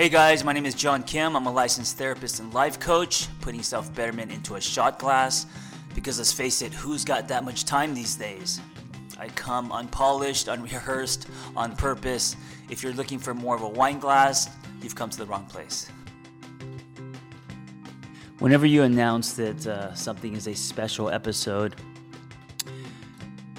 Hey guys, my name is John Kim. I'm a licensed therapist and life coach, putting self betterment into a shot glass. Because let's face it, who's got that much time these days? I come unpolished, unrehearsed, on purpose. If you're looking for more of a wine glass, you've come to the wrong place. Whenever you announce that uh, something is a special episode,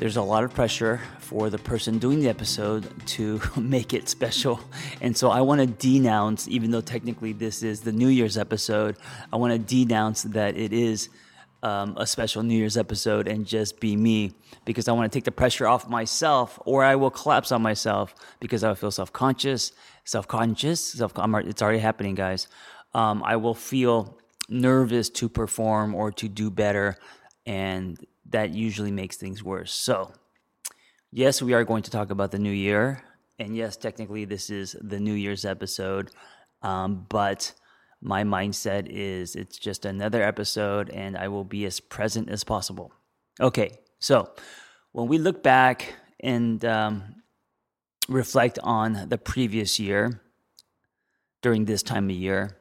there's a lot of pressure for the person doing the episode to make it special. And so I want to denounce, even though technically this is the New Year's episode, I want to denounce that it is um, a special New Year's episode and just be me because I want to take the pressure off myself or I will collapse on myself because I feel self conscious, self conscious, self it's already happening, guys. Um, I will feel nervous to perform or to do better. And that usually makes things worse. So, yes, we are going to talk about the new year. And yes, technically, this is the New Year's episode. Um, but my mindset is it's just another episode and I will be as present as possible. Okay, so when we look back and um, reflect on the previous year during this time of year,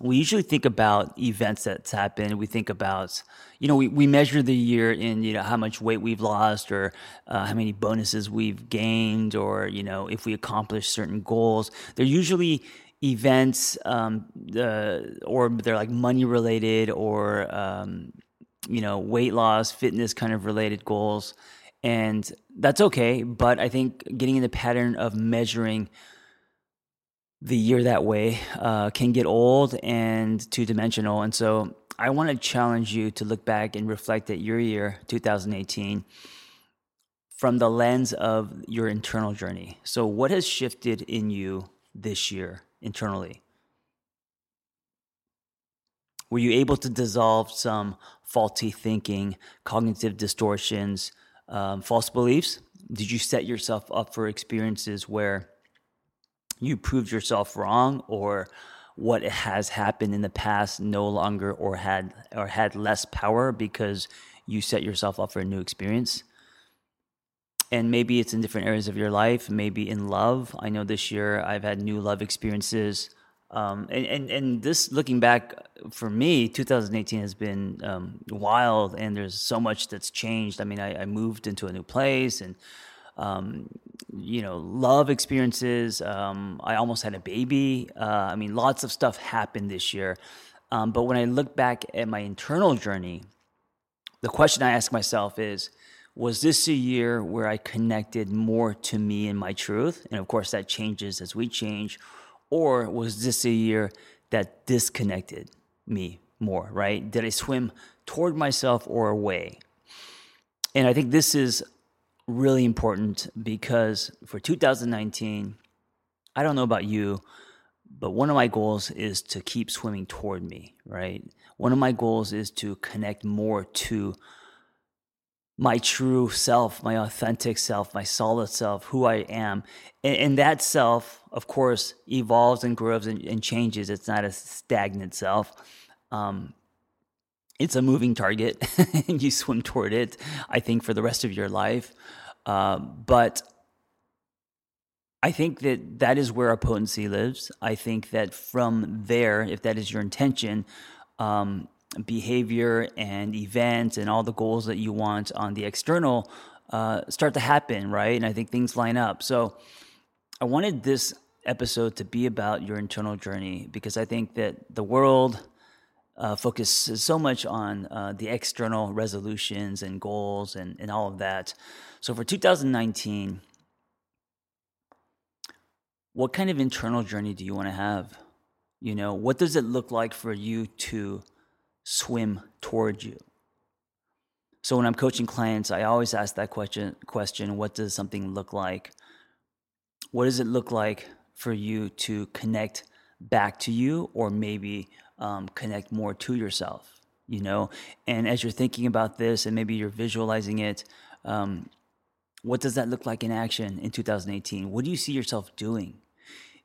we usually think about events that's happened. We think about, you know, we, we measure the year in, you know, how much weight we've lost or uh, how many bonuses we've gained or, you know, if we accomplish certain goals. They're usually events um, uh, or they're like money related or, um, you know, weight loss, fitness kind of related goals. And that's okay. But I think getting in the pattern of measuring the year that way uh, can get old and two dimensional. And so I want to challenge you to look back and reflect at your year, 2018, from the lens of your internal journey. So, what has shifted in you this year internally? Were you able to dissolve some faulty thinking, cognitive distortions, um, false beliefs? Did you set yourself up for experiences where you proved yourself wrong or what has happened in the past no longer or had or had less power because you set yourself up for a new experience. And maybe it's in different areas of your life maybe in love. I know this year i've had new love experiences. Um, and, and, and this looking back for me 2018 has been um, wild and there's so much that's changed. I mean I, I moved into a new place and um, you know, love experiences. Um, I almost had a baby. Uh, I mean, lots of stuff happened this year. Um, but when I look back at my internal journey, the question I ask myself is, was this a year where I connected more to me and my truth? And of course, that changes as we change. Or was this a year that disconnected me more, right? Did I swim toward myself or away? And I think this is really important because for 2019, I don't know about you, but one of my goals is to keep swimming toward me, right? One of my goals is to connect more to my true self, my authentic self, my solid self, who I am. And, and that self, of course, evolves and grows and, and changes. It's not a stagnant self. Um, it's a moving target and you swim toward it, I think, for the rest of your life. Uh, but I think that that is where our potency lives. I think that from there, if that is your intention, um, behavior and events and all the goals that you want on the external uh, start to happen, right? And I think things line up. So I wanted this episode to be about your internal journey because I think that the world uh, so much on uh, the external resolutions and goals and, and all of that. So for 2019, what kind of internal journey do you want to have? You know, what does it look like for you to swim towards you? So when I'm coaching clients, I always ask that question question, what does something look like? What does it look like for you to connect back to you or maybe um, connect more to yourself, you know? And as you're thinking about this and maybe you're visualizing it, um, what does that look like in action in 2018? What do you see yourself doing?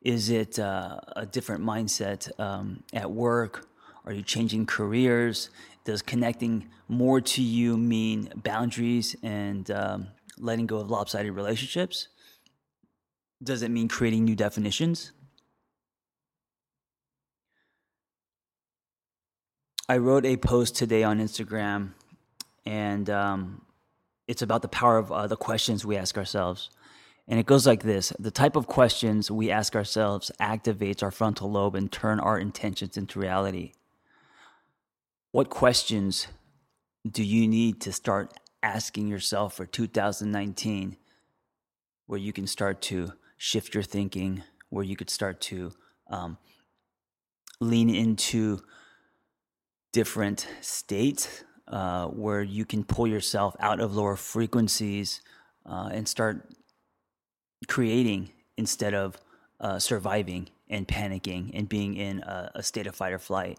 Is it uh, a different mindset um, at work? Are you changing careers? Does connecting more to you mean boundaries and um, letting go of lopsided relationships? Does it mean creating new definitions? I wrote a post today on Instagram, and um, it's about the power of uh, the questions we ask ourselves. And it goes like this The type of questions we ask ourselves activates our frontal lobe and turn our intentions into reality. What questions do you need to start asking yourself for 2019 where you can start to shift your thinking, where you could start to um, lean into different states uh, where you can pull yourself out of lower frequencies uh, and start creating instead of uh, surviving and panicking and being in a, a state of fight or flight.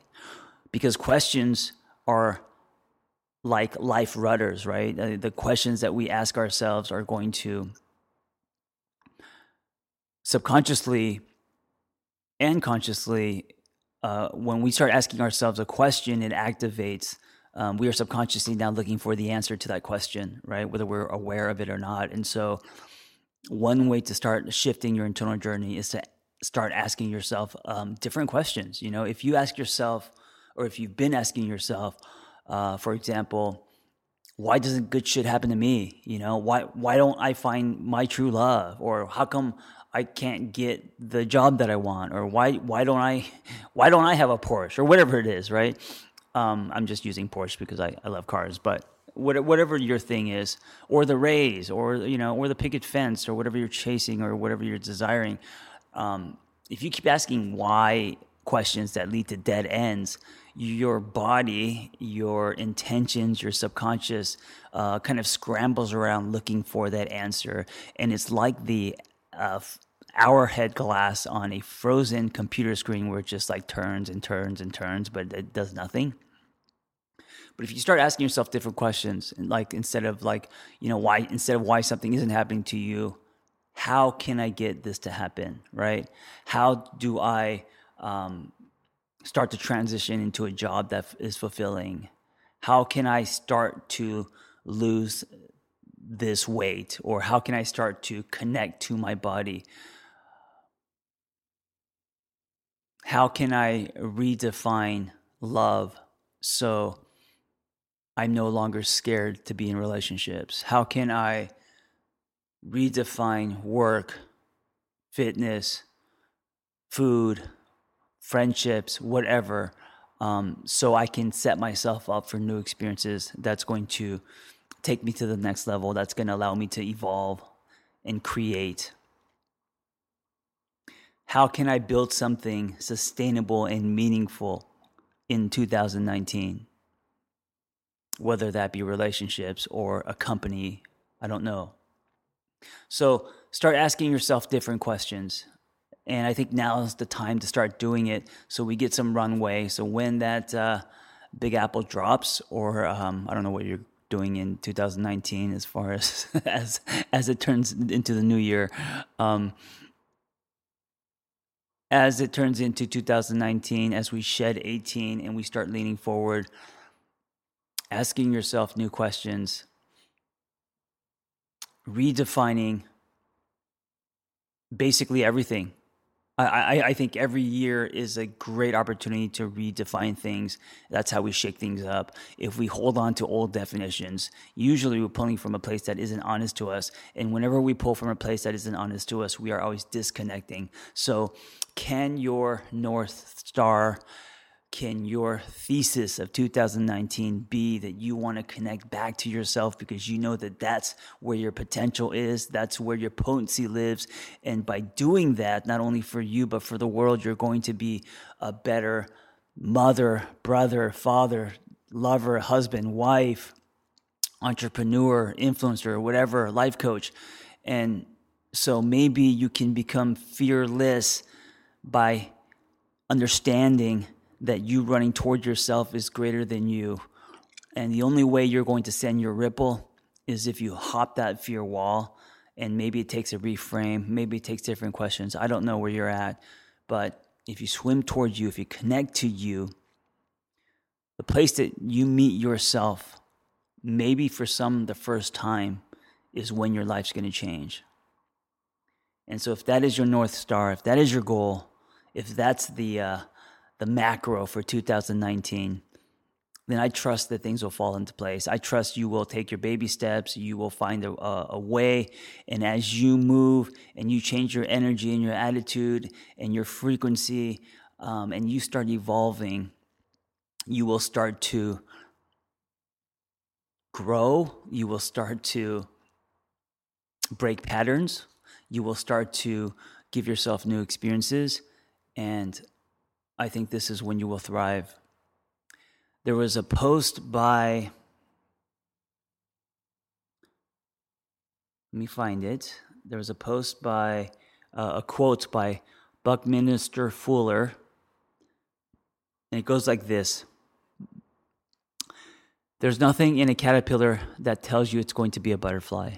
Because questions are like life rudders, right? The questions that we ask ourselves are going to subconsciously and consciously, uh, when we start asking ourselves a question, it activates. Um, we are subconsciously now looking for the answer to that question, right? Whether we're aware of it or not. And so, one way to start shifting your internal journey is to start asking yourself um, different questions. You know, if you ask yourself, or if you've been asking yourself, uh, for example, why doesn't good shit happen to me? You know, why why don't I find my true love? Or how come I can't get the job that I want? Or why why don't I why don't I have a Porsche or whatever it is, right? Um, I'm just using Porsche because I, I love cars, but whatever your thing is, or the raise, or you know, or the picket fence, or whatever you're chasing, or whatever you're desiring. Um, if you keep asking why questions that lead to dead ends, your body, your intentions, your subconscious uh, kind of scrambles around looking for that answer. And it's like the uh, hour head glass on a frozen computer screen where it just like turns and turns and turns, but it does nothing. But if you start asking yourself different questions, like instead of like, you know, why, instead of why something isn't happening to you, how can I get this to happen, right? How do I um, start to transition into a job that is fulfilling? How can I start to lose this weight? Or how can I start to connect to my body? How can I redefine love so I'm no longer scared to be in relationships? How can I redefine work, fitness, food, friendships, whatever, um, so I can set myself up for new experiences that's going to take me to the next level, that's going to allow me to evolve and create. How can I build something sustainable and meaningful in 2019? Whether that be relationships or a company, I don't know. So start asking yourself different questions. And I think now is the time to start doing it so we get some runway. So when that uh, Big Apple drops, or um, I don't know what you're doing in 2019 as far as as as it turns into the new year. Um, as it turns into 2019, as we shed 18 and we start leaning forward, asking yourself new questions, redefining basically everything I, I, think every year is a great opportunity to redefine things. That's how we shake things up. If we hold on to old definitions, usually we're pulling from a place that isn't honest to us. And whenever we pull from a place that isn't honest to us, we are always disconnecting. So, can your North Star can your thesis of 2019 be that you want to connect back to yourself because you know that that's where your potential is, that's where your potency lives. And by doing that, not only for you, but for the world, you're going to be a better mother, brother, father, lover, husband, wife, entrepreneur, influencer, whatever, life coach. And so maybe you can become fearless by understanding that you running toward yourself is greater than you. And the only way you're going to send your ripple is if you hop that fear wall. And maybe it takes a reframe, maybe it takes different questions. I don't know where you're at. But if you swim towards you, if you connect to you, the place that you meet yourself, maybe for some the first time, is when your life's going to change. And so, if that is your North Star, if that is your goal, if that's the, uh, the macro for 2019, then I trust that things will fall into place. I trust you will take your baby steps. You will find a, a, way. And as you move and you change your energy and your attitude and your frequency, um, and you start evolving, you will start to grow. You will start to break patterns. You will start to give yourself new experiences. And I think this is when you will thrive there was a post by, let me find it. There was a post by, uh, a quote by Buckminster Fuller, and it goes like this There's nothing in a caterpillar that tells you it's going to be a butterfly.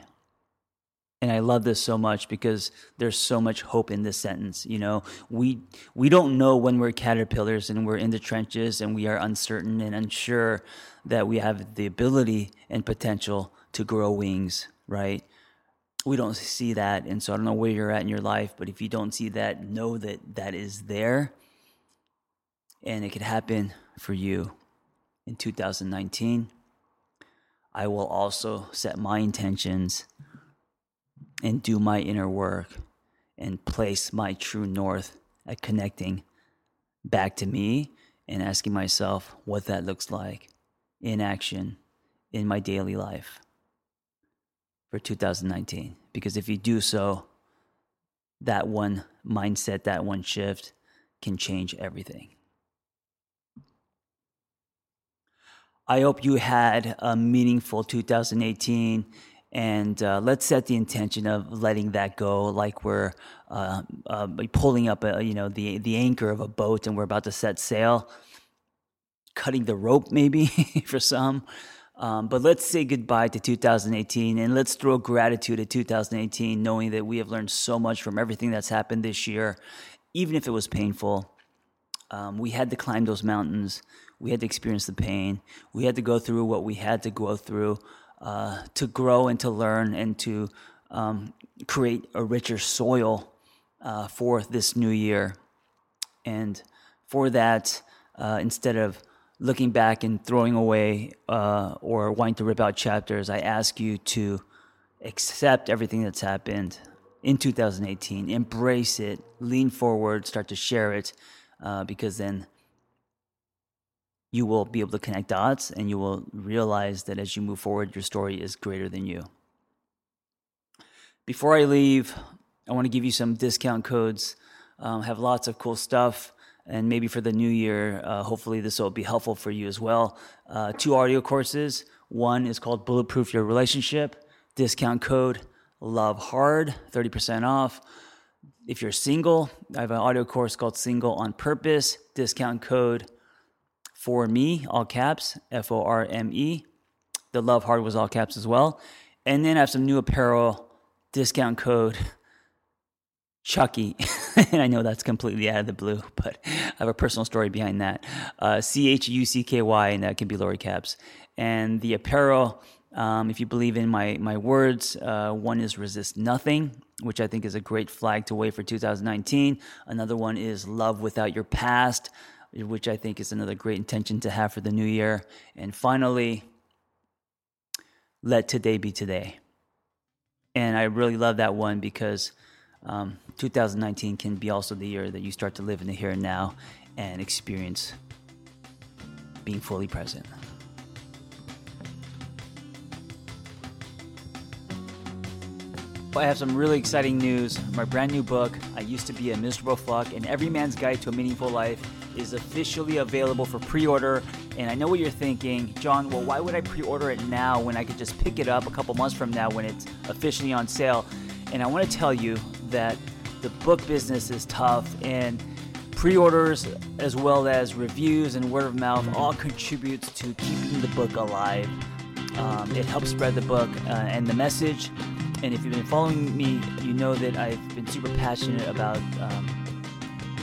And I love this so much because there's so much hope in this sentence. You know, we we don't know when we're caterpillars and we're in the trenches and we are uncertain and unsure that we have the ability and potential to grow wings, right? We don't see that, and so I don't know where you're at in your life, but if you don't see that, know that that is there, and it could happen for you in 2019. I will also set my intentions and do my inner work and place my true north at connecting back to me and asking myself what that looks like in action in my daily life for 2019. Because if you do so, that one mindset, that one shift can change everything. I hope you had a meaningful 2018 and uh, let's set the intention of letting that go like we're uh, uh, pulling up a, you know the the anchor of a boat and we're about to set sail. Cutting the rope maybe for some. Um, but let's say goodbye to 2018 and let's throw gratitude at 2018 knowing that we have learned so much from everything that's happened this year even if it was painful. Um, we had to climb those mountains. We had to experience the pain. We had to go through what we had to go through uh, to grow and to learn and to um, create a richer soil uh, for this new year. And for that, uh, instead of looking back and throwing away uh, or wanting to rip out chapters, I ask you to accept everything that's happened in 2018, embrace it, lean forward, start to share it, uh, because then you will be able to connect dots and you will realize that as you move forward, your story is greater than you. Before I leave, I want to give you some discount codes. Um, have lots of cool stuff, and maybe for the new year, uh, hopefully this will be helpful for you as well. Uh, two audio courses. One is called Bulletproof Your Relationship. Discount code Love Hard, 30% off. If you're single, I have an audio course called Single on Purpose. Discount code for me, all caps, F O R M E. The Love Hard was all caps as well. And then I have some new apparel discount code Chucky. and I know that's completely out of the blue, but I have a personal story behind that. Uh, C H U C K Y, and that can be lower caps. And the apparel, um, if you believe in my, my words, uh, one is resist nothing, which I think is a great flag to wave for 2019. Another one is love without your past which I think is another great intention to have for the new year. And finally, let today be today. And I really love that one because um, 2019 can be also the year that you start to live in the here and now and experience being fully present. I have some really exciting news. My brand new book, I Used to Be a Miserable Fuck, and Every Man's Guide to a Meaningful Life is officially available for pre order. And I know what you're thinking, John, well, why would I pre order it now when I could just pick it up a couple months from now when it's officially on sale? And I want to tell you that the book business is tough and pre orders as well as reviews and word of mouth all contributes to keeping the book alive. Um, it helps spread the book uh, and the message. And if you've been following me, you know that I've been super passionate about um,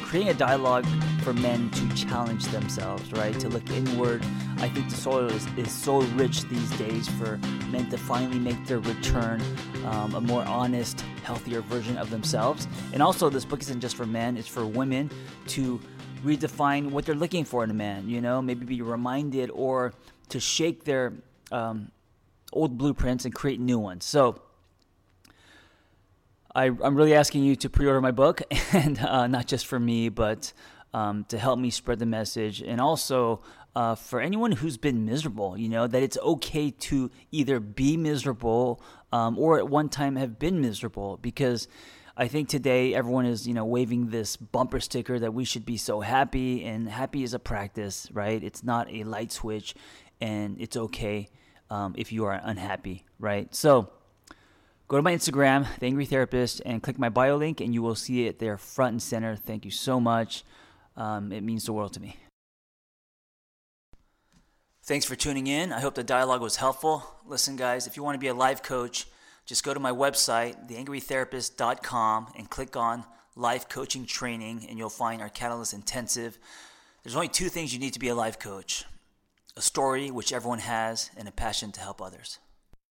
creating a dialogue for men to challenge themselves, right? To look inward. I think the soil is, is so rich these days for men to finally make their return, um, a more honest, healthier version of themselves. And also, this book isn't just for men, it's for women to redefine what they're looking for in a man, you know, maybe be reminded or to shake their um, old blueprints and create new ones. So I, am really asking you to pre order my book, and uh, not just for me, but um, to help me spread the message. And also uh, for anyone who's been miserable, you know, that it's okay to either be miserable um, or at one time have been miserable because I think today everyone is, you know, waving this bumper sticker that we should be so happy, and happy is a practice, right? It's not a light switch, and it's okay um, if you are unhappy, right? So go to my Instagram, The Angry Therapist, and click my bio link, and you will see it there front and center. Thank you so much. Um, it means the world to me. Thanks for tuning in. I hope the dialogue was helpful. Listen, guys, if you want to be a life coach, just go to my website, theangrytherapist.com, and click on Life Coaching Training, and you'll find our Catalyst Intensive. There's only two things you need to be a life coach a story, which everyone has, and a passion to help others.